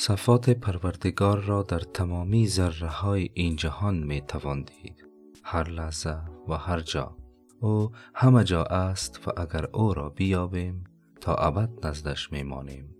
صفات پروردگار را در تمامی ذره های این جهان می توان دید. هر لحظه و هر جا. او همه جا است و اگر او را بیابیم تا ابد نزدش میمانیم